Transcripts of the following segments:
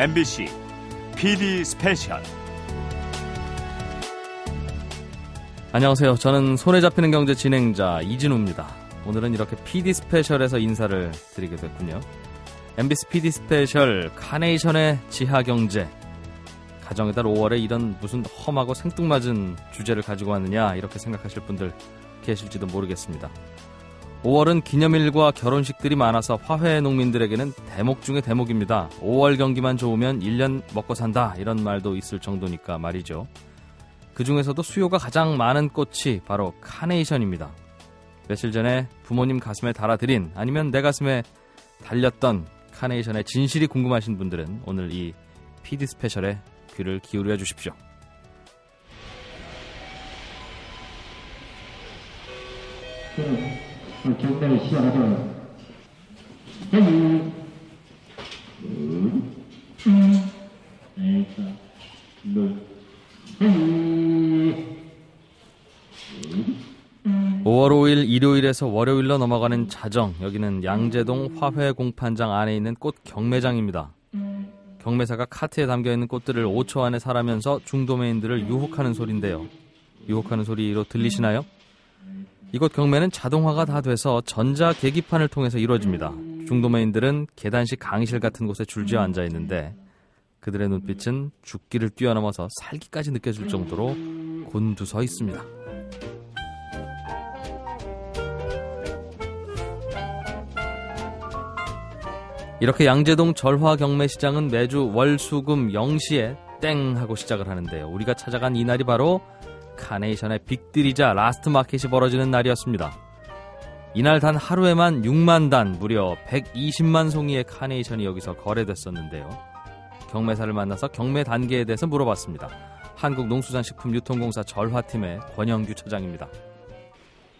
MBC PD 스페셜 안녕하세요. 저는 손에 잡히는 경제 진행자 이진우입니다. 오늘은 이렇게 PD 스페셜에서 인사를 드리게 됐군요. MBC PD 스페셜 카네이션의 지하 경제. 가정의 달 5월에 이런 무슨 험하고 생뚱맞은 주제를 가지고 왔느냐 이렇게 생각하실 분들 계실지도 모르겠습니다. 5월은 기념일과 결혼식들이 많아서 화훼 농민들에게는 대목 중의 대목입니다. 5월 경기만 좋으면 1년 먹고 산다 이런 말도 있을 정도니까 말이죠. 그 중에서도 수요가 가장 많은 꽃이 바로 카네이션입니다. 며칠 전에 부모님 가슴에 달아드린 아니면 내 가슴에 달렸던 카네이션의 진실이 궁금하신 분들은 오늘 이 PD 스페셜에 귀를 기울여 주십시오. 경매를 너 하니 5월 5일 일요일에서 월요일로 넘어가는 자정. 여기는 양재동 화훼 공판장 안에 있는 꽃 경매장입니다. 경매사가 카트에 담겨 있는 꽃들을 5초 안에 사라면서 중도매인들을 유혹하는 소리인데요. 유혹하는 소리로 들리시나요? 이곳 경매는 자동화가 다 돼서 전자 계기판을 통해서 이루어집니다. 중도매인들은 계단식 강의실 같은 곳에 줄지어 앉아 있는데 그들의 눈빛은 죽기를 뛰어넘어서 살기까지 느껴질 정도로 곤두서 있습니다. 이렇게 양재동 절화 경매 시장은 매주 월수금 0시에 땡 하고 시작을 하는데요. 우리가 찾아간 이날이 바로 카네이션의 빅딜이자 last market이 벌어지는 날이었습니다. 이날 단 하루에만 6만 단, 무려 120만 송이의 카네이션이 여기서 거래됐었는데요. 경매사를 만나서 경매 단계에 대해서 물어봤습니다. 한국농수산식품유통공사 절화팀의 권영규 처장입니다.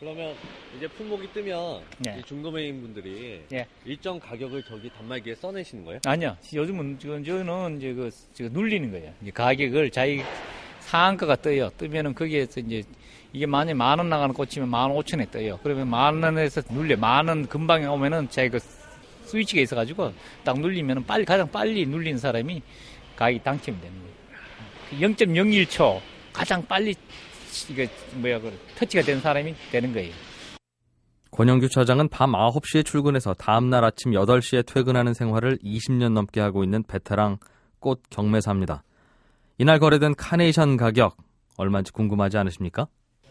그러면 이제 품목이 뜨면 네. 이 중도매인 분들이 예. 일정 가격을 저기 단말기에 써내시는 거예요? 아니요. 요즘은 지금 저는 이제 그 지금 눌리는 거예요. 이제 가격을 자기 상한가가 떠요. 뜨면은 거기에서 이제 이게 만약 만 원 나가는 꽃이면 만 오천에 떠요. 그러면 만 원에서 눌려. 만 원 금방에 오면은 자기 그 스위치가 있어가지고 딱 눌리면은 빨리 가장 빨리 눌린 사람이 가격이 당첨이 되는 거예요. 0.01초 가장 빨리 이거 뭐야 그 터치가 된 사람이 되는 거예요. 권영규 처장은 밤 9시에 출근해서 다음날 아침 8시에 퇴근하는 생활을 20년 넘게 하고 있는 베테랑 꽃 경매사입니다. 이날 거래된 카네이션 가격 얼마인지 궁금하지 않으십니까?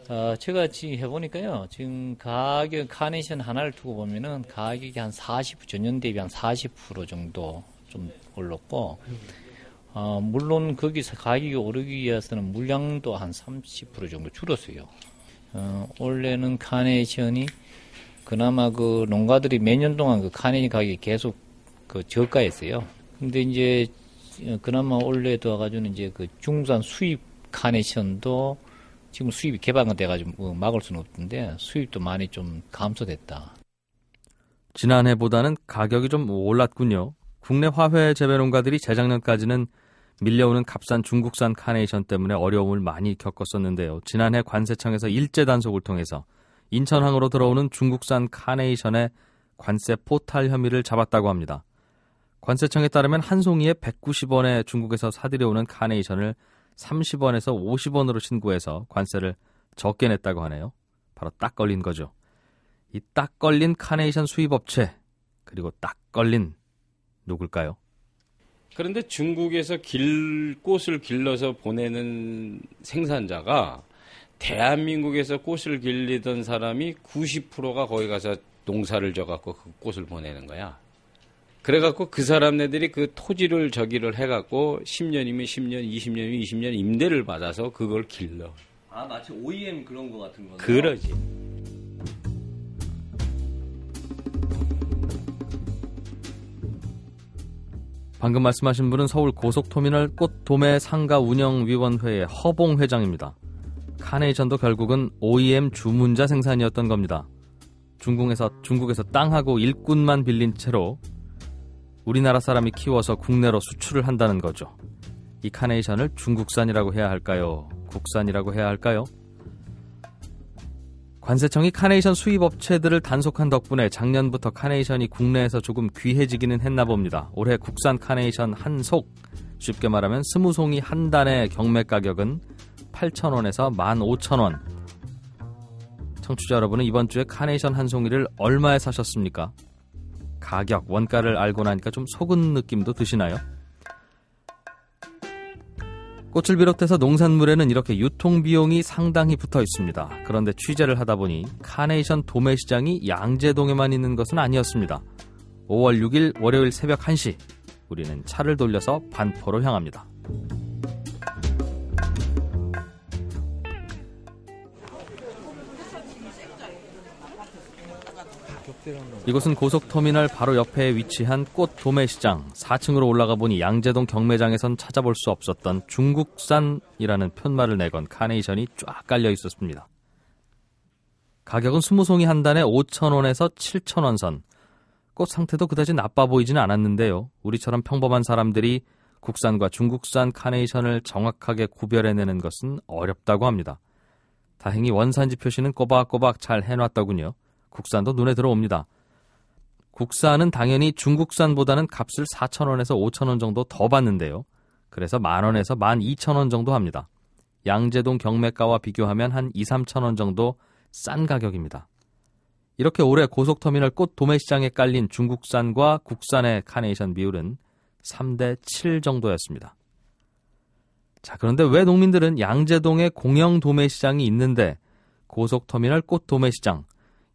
어, 제가 지금 해보니까요. 지금 가격 카네이션 하나를 두고 보면은 가격이 한 40, 전년 대비 한 40% 정도 좀 올랐고, 어, 물론 거기서 가격이 오르기 위해서는 물량도 한 30% 정도 줄었어요. 어, 원래는 카네이션이 그나마 그 농가들이 몇 년 동안 그 카네이션 가격이 계속 그 저가였어요. 근데 이제 어, 그나마 올해 도 와가지고는 이제 그 중산 수입 카네이션도 지금 수입이 개방은 돼가지고 뭐 막을 수는 없던데 수입도 많이 좀 감소됐다. 지난해보다는 가격이 좀 올랐군요. 국내 화훼 재배 농가들이 재작년까지는 밀려오는 값싼 중국산 카네이션 때문에 어려움을 많이 겪었었는데요. 지난해 관세청에서 일제 단속을 통해서 인천항으로 들어오는 중국산 카네이션의 관세 포탈 혐의를 잡았다고 합니다. 관세청에 따르면 한 송이에 190원에 중국에서 사들여오는 카네이션을 30원에서 50원으로 신고해서 관세를 적게 냈다고 하네요. 바로 딱 걸린 거죠. 이 딱 걸린 카네이션 수입업체 그리고 딱 걸린 누굴까요? 그런데 중국에서 길, 꽃을 길러서 보내는 생산자가 대한민국에서 꽃을 길리던 사람이 90%가 거기 가서 농사를 져갖고 그 꽃을 보내는 거야. 그래갖고 그 사람네들이 그 토지를 저기를 해갖고 10년이면 10년, 20년이면 20년 임대를 받아서 그걸 길러. 아 마치 OEM 그런 거 같은 거네요. 그러지. 방금 말씀하신 분은 서울 고속터미널 꽃도매 상가 운영위원회의 허봉 회장입니다. 카네이션도 결국은 OEM 주문자 생산이었던 겁니다. 중국에서 중국에서 땅하고 일꾼만 빌린 채로 우리나라 사람이 키워서 국내로 수출을 한다는 거죠. 이 카네이션을 중국산이라고 해야 할까요? 국산이라고 해야 할까요? 관세청이 카네이션 수입 업체들을 단속한 덕분에 작년부터 카네이션이 국내에서 조금 귀해지기는 했나 봅니다. 올해 국산 카네이션 한 속, 쉽게 말하면 스무 송이 한 단의 경매 가격은 8,000원에서 15,000원. 청취자 여러분은 이번 주에 카네이션 한 송이를 얼마에 사셨습니까? 가격, 원가를 알고 나니까 좀 속은 느낌도 드시나요? 꽃을 비롯해서 농산물에는 이렇게 유통 비용이 상당히 붙어 있습니다. 그런데 취재를 하다 보니 카네이션 도매 시장이 양재동에만 있는 것은 아니었습니다. 5월 6일 월요일 새벽 1시 우리는 차를 돌려서 반포로 향합니다. 이곳은 고속터미널 바로 옆에 위치한 꽃 도매시장 4층으로 올라가 보니 양재동 경매장에선 찾아볼 수 없었던 중국산이라는 편말을 내건 카네이션이 쫙 깔려 있었습니다. 가격은 20송이 한 단에 5천원에서 7천원 선. 꽃 상태도 그다지 나빠 보이지는 않았는데요. 우리처럼 평범한 사람들이 국산과 중국산 카네이션을 정확하게 구별해내는 것은 어렵다고 합니다. 다행히 원산지 표시는 꼬박꼬박 잘 해놨더군요. 국산도 눈에 들어옵니다. 국산은 당연히 중국산보다는 값을 4,000원에서 5,000원 정도 더 받는데요. 그래서 만원에서 12,000원 정도 합니다. 양재동 경매가와 비교하면 한 2, 3,000원 정도 싼 가격입니다. 이렇게 올해 고속터미널 꽃 도매시장에 깔린 중국산과 국산의 카네이션 비율은 3대 7 정도였습니다. 자, 그런데 왜 농민들은 양재동에 공영 도매시장이 있는데 고속터미널 꽃 도매시장,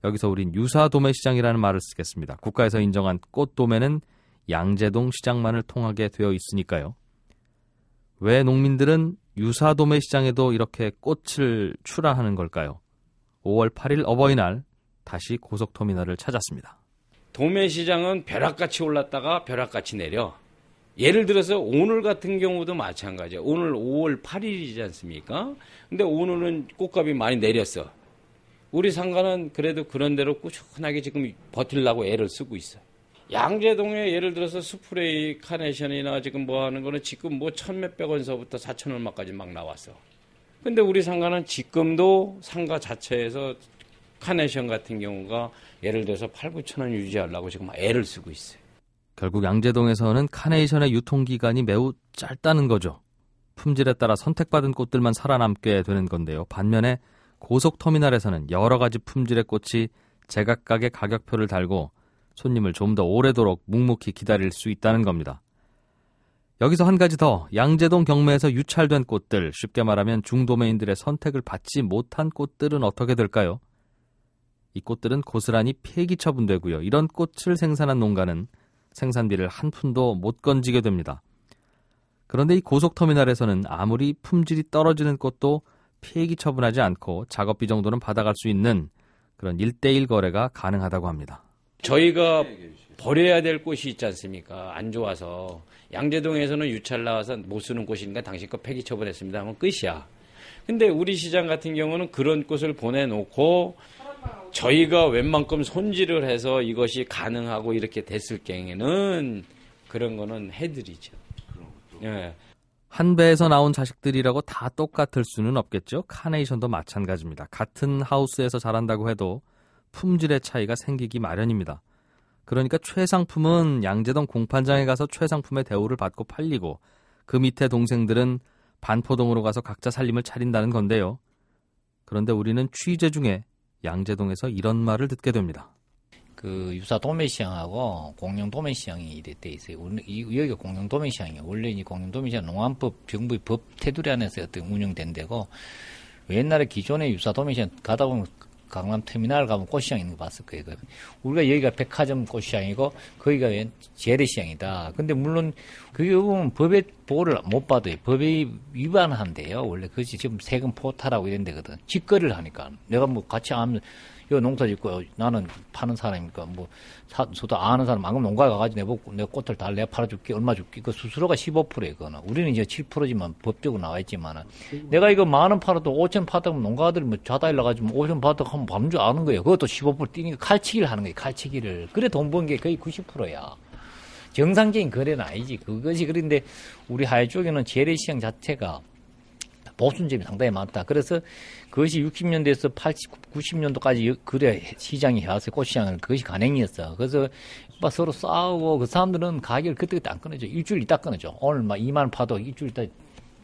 여기서 우린 유사 도매 시장이라는 말을 쓰겠습니다. 국가에서 인정한 꽃 도매는 양재동 시장만을 통하게 되어 있으니까요. 왜 농민들은 유사 도매 시장에도 이렇게 꽃을 출하하는 걸까요? 5월 8일 어버이날 다시 고속터미널을 찾았습니다. 도매 시장은 벼락같이 올랐다가 벼락같이 내려. 예를 들어서 오늘 같은 경우도 마찬가지예요. 오늘 5월 8일이지 않습니까? 근데 오늘은 꽃값이 많이 내렸어. 우리 상가는 그래도 그런 대로 꾸준하게 지금 버틸라고 애를 쓰고 있어요. 양재동에 예를 들어서 스프레이 카네이션이나 지금 뭐 하는 거는 지금 뭐 천 몇백 원서부터 사천 얼마까지 막 나왔어. 근데 우리 상가는 지금도 상가 자체에서 카네이션 같은 경우가 예를 들어서 8, 9천 원 유지하려고 지금 애를 쓰고 있어요. 결국 양재동에서는 카네이션의 유통기간이 매우 짧다는 거죠. 품질에 따라 선택받은 꽃들만 살아남게 되는 건데요. 반면에 고속터미널에서는 여러 가지 품질의 꽃이 제각각의 가격표를 달고 손님을 좀 더 오래도록 묵묵히 기다릴 수 있다는 겁니다. 여기서 한 가지 더 양재동 경매에서 유찰된 꽃들, 쉽게 말하면 중도매인들의 선택을 받지 못한 꽃들은 어떻게 될까요? 이 꽃들은 고스란히 폐기 처분되고요. 이런 꽃을 생산한 농가는 생산비를 한 푼도 못 건지게 됩니다. 그런데 이 고속터미널에서는 아무리 품질이 떨어지는 꽃도 폐기 처분하지 않고 작업비 정도는 받아갈 수 있는 그런 1대1 거래가 가능하다고 합니다. 저희가 버려야 될 꽃이 있지 않습니까? 안 좋아서. 양재동에서는 유찰 나와서 못 쓰는 꽃이니까 당신 거 폐기 처분했습니다 하면 끝이야. 근데 우리 시장 같은 경우는 그런 꽃을 보내놓고 저희가 웬만큼 손질을 해서 이것이 가능하고 이렇게 됐을 경우에는 그런 거는 해드리죠. 예. 한 배에서 나온 자식들이라고 다 똑같을 수는 없겠죠. 카네이션도 마찬가지입니다. 같은 하우스에서 자란다고 해도 품질의 차이가 생기기 마련입니다. 그러니까 최상품은 양재동 공판장에 가서 최상품의 대우를 받고 팔리고 그 밑에 동생들은 반포동으로 가서 각자 살림을 차린다는 건데요. 그런데 우리는 취재 중에 양재동에서 이런 말을 듣게 됩니다. 그 유사 도매시장하고 공영 도매시장이 돼 있어요. 이 여기가 공영 도매시장이에요. 원래 이 공영 도매시장 농안법 정부의 법 테두리 안에서 어떤 운영된 데고 옛날에 기존의 유사 도매시장 가다 보면 강남 터미널 가면 꽃시장 있는 거 봤을 거예요. 우리가 여기가 백화점 꽃시장이고 거기가 재래시장이다. 근데 물론 그게 보면 법의 보호를 못 받아요. 법에 위반한대요. 원래 그것이 지금 세금 포탈하고 이런 데거든. 직거래를 하니까 내가 뭐 같이 하면 여 농사 짓고 나는 파는 사람이니까 뭐 사, 저도 아는 사람 방금 농가에 가가지고 내보고 내 꽃을 다 내가 팔아줄게 얼마 줄게. 그 수수료가 15%에 그거는. 우리는 이제 7%지만 법적으로 나와 있지만은. 내가 이거 만 원 팔아도 5천 팔다면 농가들이 뭐 자다 일러가지고 5천 팔다 하면 밤줄 아는 거예요. 그것도 15% 뛰니까 칼치기를 하는 거예요 칼치기를. 그래 돈 번 게 거의 90%야. 정상적인 거래는 아니지. 그것이 그런데 우리 하회 쪽에는 재래시장 자체가 보순점이 상당히 많다. 그래서 그것이 60년대에서 80, 90년도까지 그래 시장이 해왔어요. 꽃시장은 그것이 간행이었어. 그래서 막 서로 싸우고 그 사람들은 가격을 그때그때 안 끊어줘. 일주일 있다 끊어줘. 오늘 막 2만 원 파도 일주일 있다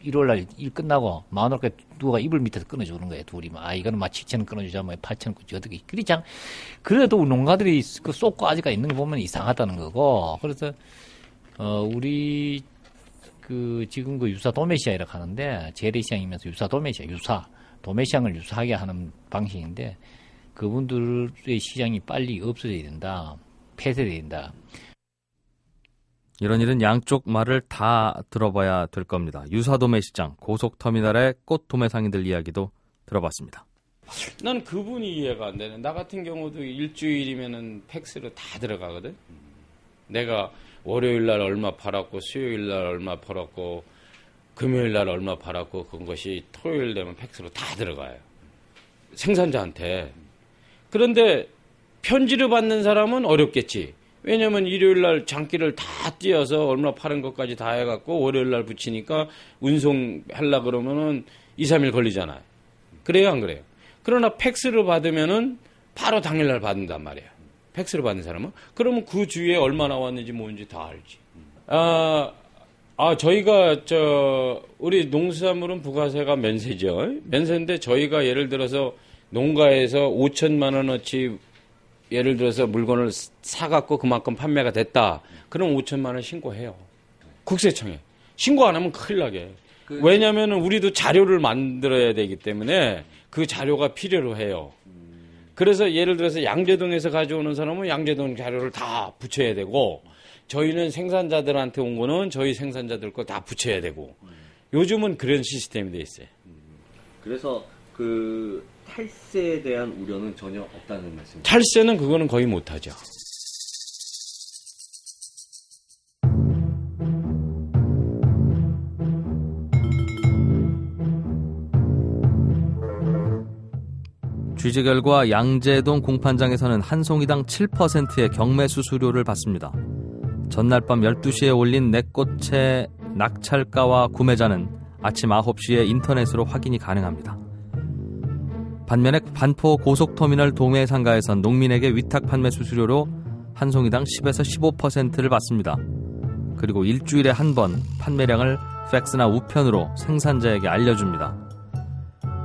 일요일 날 일 끝나고 만 원까지 누가 이불 밑에서 끊어주는 거예요. 둘이 막, 아, 이거는 막 7천 원 끊어주자, 뭐 8천 원 끊어주자. 어떻게. 그렇지 않, 그래도 농가들이 그 쏟고 아직까 있는 거 보면 이상하다는 거고. 그래서, 어, 우리, 그, 지금 그 유사 도매시장이라고 하는데, 재래시장이면서 유사 도매시장, 유사, 도매시장을 유사하게 하는 방식인데, 그분들의 시장이 빨리 없어져야 된다. 폐쇄돼야 된다. 이런 일은 양쪽 말을 다 들어봐야 될 겁니다. 유사 도매 시장, 고속터미널의 꽃 도매 상인들 이야기도 들어봤습니다. 난 그분이 이해가 안 되네. 나 같은 경우도 일주일이면은 팩스로 다 들어가거든. 내가 월요일 날 얼마 팔았고 수요일 날 얼마 팔았고 금요일 날 얼마 팔았고 그것이 토요일 되면 팩스로 다 들어가요. 생산자한테. 그런데 편지를 받는 사람은 어렵겠지. 왜냐면 일요일 날 장기를 다 띄어서 얼마 파는 것까지 다 해갖고 월요일 날 붙이니까 운송하려 그러면은 2, 3일 걸리잖아요. 그래요, 안 그래요? 그러나 팩스를 받으면은 바로 당일 날 받는단 말이에요. 팩스를 받는 사람은. 그러면 그 주에 얼마 나왔는지 뭔지 다 알지. 아, 아, 저희가, 저, 우리 농수산물은 부가세가 면세죠. 면세인데 저희가 예를 들어서 농가에서 5천만 원어치 예를 들어서 물건을 사갖고 그만큼 판매가 됐다. 그럼 5천만 원 신고해요. 국세청에. 신고 안 하면 큰일 나게. 왜냐면은 우리도 자료를 만들어야 되기 때문에 그 자료가 필요로 해요. 그래서 예를 들어서 양재동에서 가져오는 사람은 양재동 자료를 다 붙여야 되고 저희는 생산자들한테 온 거는 저희 생산자들 거 다 붙여야 되고 요즘은 그런 시스템이 돼 있어요. 그래서 그 탈세에 대한 우려는 전혀 없다는 말씀이죠. 탈세는 그거는 거의 못하죠. 취재 결과 양재동 공판장에서는 한 송이당 7%의 경매 수수료를 받습니다. 전날 밤 12시에 올린 내꽃의 낙찰가와 구매자는 아침 9시에 인터넷으로 확인이 가능합니다. 반면에 반포 고속터미널 동해 상가에선 농민에게 위탁 판매 수수료로 한 송이당 10에서 15%를 받습니다. 그리고 일주일에 한 번 판매량을 팩스나 우편으로 생산자에게 알려줍니다.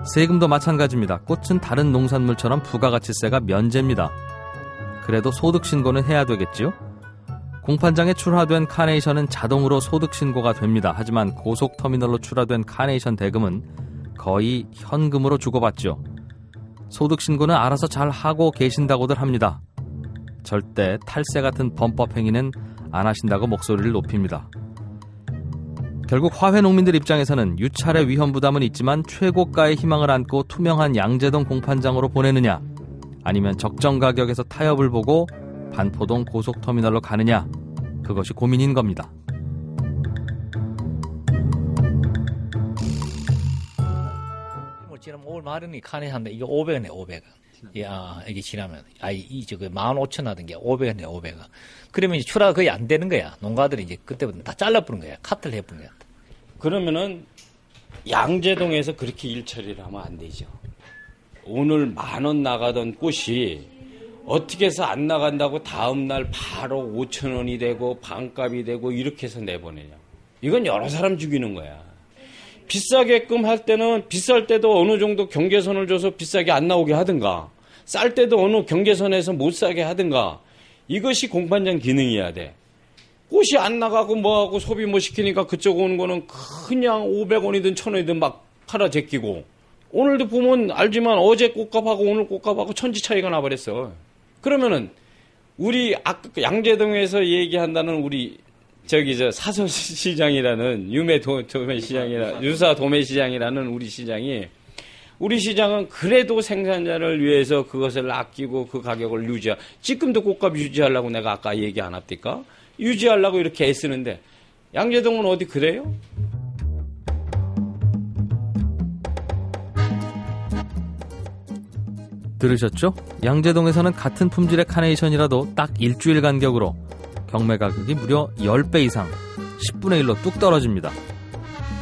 세금도 마찬가지입니다. 꽃은 다른 농산물처럼 부가가치세가 면제입니다. 그래도 소득신고는 해야 되겠지요? 공판장에 출하된 카네이션은 자동으로 소득신고가 됩니다. 하지만 고속터미널로 출하된 카네이션 대금은 거의 현금으로 주고받죠. 소득신고는 알아서 잘 하고 계신다고들 합니다. 절대 탈세 같은 범법 행위는 안 하신다고 목소리를 높입니다. 결국 화훼 농민들 입장에서는 유찰의 위험 부담은 있지만 최고가의 희망을 안고 투명한 양재동 공판장으로 보내느냐 아니면 적정 가격에서 타협을 보고 반포동 고속터미널로 가느냐 그것이 고민인 겁니다. 뭐 지금 올 말은 칸에 한다. 이게 500원에 500원. 야, 이게 지나면, 아, 이, 저거, 15,000원 하던 게 500원에 500원. 그러면 이제 출하가 거의 안 되는 거야. 농가들이 이제 그때부터 다 잘라버린 거야. 카트를 해버린 거야. 그러면은 양재동에서 그렇게 일 처리를 하면 안 되죠. 오늘 만 원 나가던 꽃이 어떻게 해서 안 나간다고 다음날 바로 5천 원이 되고 반값이 되고 이렇게 해서 내보내냐. 이건 여러 사람 죽이는 거야. 비싸게끔 할 때는 비쌀 때도 어느 정도 경계선을 줘서 비싸게 안 나오게 하든가 쌀 때도 어느 경계선에서 못 사게 하든가 이것이 공판장 기능이어야 돼. 꽃이 안 나가고 뭐하고 소비 못 시키니까 그쪽 오는 거는 그냥 500원이든 1000원이든 막 팔아 제끼고 오늘도 보면 알지만 어제 꽃값하고 오늘 꽃값하고 천지 차이가 나버렸어. 그러면은 우리 양재동에서 얘기한다는 우리 저기 저 사서 시장이라는 유매 도, 도매 시장이라 유사 도매 시장이라는 우리 시장이 우리 시장은 그래도 생산자를 위해서 그것을 아끼고 그 가격을 유지하. 지금도 꽃값 유지하려고 내가 아까 얘기 안 합니까? 유지하려고 이렇게 애쓰는데 양재동은 어디 그래요? 들으셨죠? 양재동에서는 같은 품질의 카네이션이라도 딱 일주일 간격으로 경매 가격이 무려 10배 이상 10분의 1로 뚝 떨어집니다.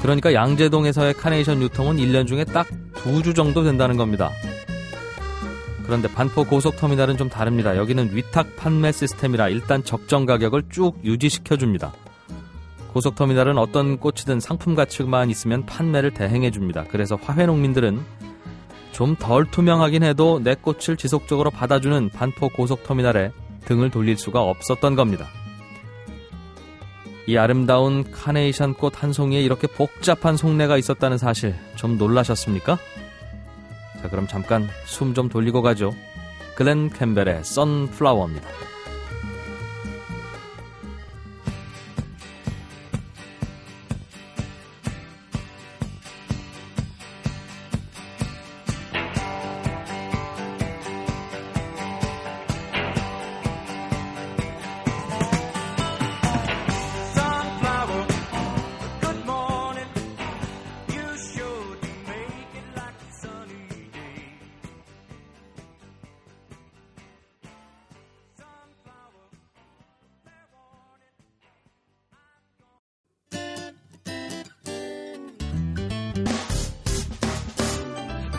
그러니까 양재동에서의 카네이션 유통은 1년 중에 딱두주 정도 된다는 겁니다. 그런데 반포 고속터미널은 좀 다릅니다. 여기는 위탁 판매 시스템이라 일단 적정 가격을 쭉 유지시켜줍니다. 고속터미널은 어떤 꽃이든 상품 가치만 있으면 판매를 대행해줍니다. 그래서 화훼 농민들은 좀 덜 투명하긴 해도 내 꽃을 지속적으로 받아주는 반포 고속터미널에 등을 돌릴 수가 없었던 겁니다. 이 아름다운 카네이션 꽃 한 송이에 이렇게 복잡한 속내가 있었다는 사실 좀 놀라셨습니까? 자, 그럼 잠깐 숨 좀 돌리고 가죠. 글렌 캠벨의 선플라워입니다.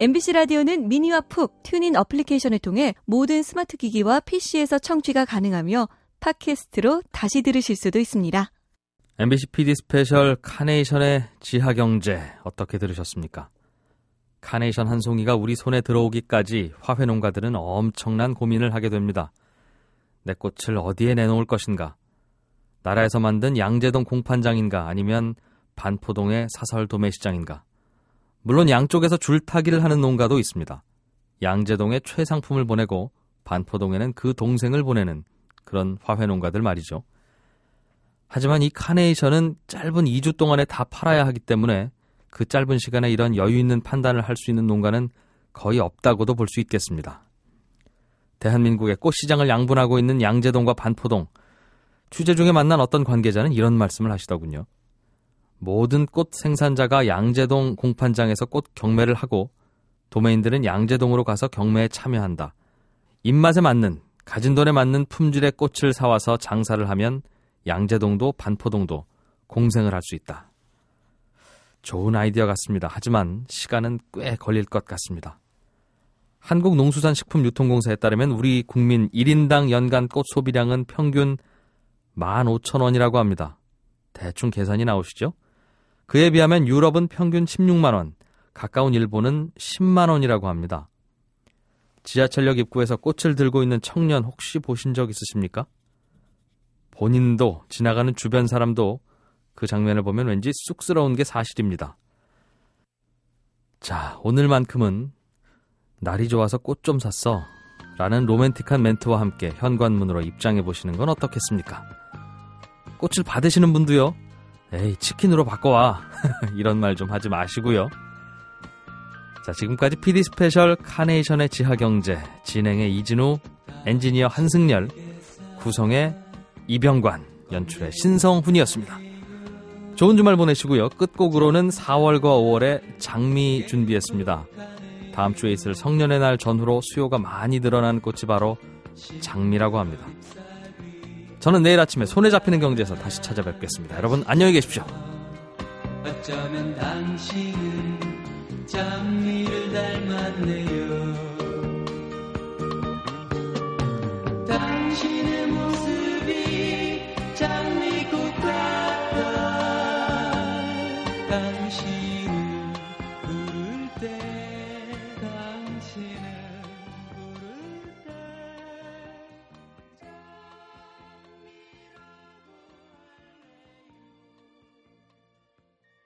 MBC 라디오는 미니와 푹 튠인 어플리케이션을 통해 모든 스마트 기기와 PC에서 청취가 가능하며 팟캐스트로 다시 들으실 수도 있습니다. MBC PD 스페셜 카네이션의 지하경제 어떻게 들으셨습니까? 카네이션 한 송이가 우리 손에 들어오기까지 화훼 농가들은 엄청난 고민을 하게 됩니다. 내 꽃을 어디에 내놓을 것인가? 나라에서 만든 양재동 공판장인가 아니면 반포동의 사설 도매시장인가? 물론 양쪽에서 줄타기를 하는 농가도 있습니다. 양재동에 최상품을 보내고 반포동에는 그 동생을 보내는 그런 화훼 농가들 말이죠. 하지만 이 카네이션은 짧은 2주 동안에 다 팔아야 하기 때문에 그 짧은 시간에 이런 여유 있는 판단을 할 수 있는 농가는 거의 없다고도 볼 수 있겠습니다. 대한민국의 꽃시장을 양분하고 있는 양재동과 반포동. 취재 중에 만난 어떤 관계자는 이런 말씀을 하시더군요. 모든 꽃 생산자가 양재동 공판장에서 꽃 경매를 하고 도매인들은 양재동으로 가서 경매에 참여한다. 입맛에 맞는, 가진 돈에 맞는 품질의 꽃을 사와서 장사를 하면 양재동도 반포동도 공생을 할 수 있다. 좋은 아이디어 같습니다. 하지만 시간은 꽤 걸릴 것 같습니다. 한국농수산식품유통공사에 따르면 우리 국민 1인당 연간 꽃 소비량은 평균 15,000원이라고 합니다. 대충 계산이 나오시죠? 그에 비하면 유럽은 평균 16만원, 가까운 일본은 10만원이라고 합니다. 지하철역 입구에서 꽃을 들고 있는 청년 혹시 보신 적 있으십니까? 본인도 지나가는 주변 사람도 그 장면을 보면 왠지 쑥스러운 게 사실입니다. 자, 오늘만큼은 날이 좋아서 꽃 좀 샀어. 라는 로맨틱한 멘트와 함께 현관문으로 입장해 보시는 건 어떻겠습니까? 꽃을 받으시는 분도요. 에이, 치킨으로 바꿔와. 이런 말 좀 하지 마시고요. 자, 지금까지 PD 스페셜 카네이션의 지하경제 진행의 이진우, 엔지니어 한승열, 구성의 이병관, 연출의 신성훈이었습니다. 좋은 주말 보내시고요. 끝곡으로는 4월과 5월에 장미 준비했습니다. 다음 주에 있을 성년의 날 전후로 수요가 많이 늘어난 꽃이 바로 장미라고 합니다. 저는 내일 아침에 손에 잡히는 경제에서 다시 찾아뵙겠습니다. 여러분 안녕히 계십시오. 어쩌면 당신은 장미를 닮았네요. 당신은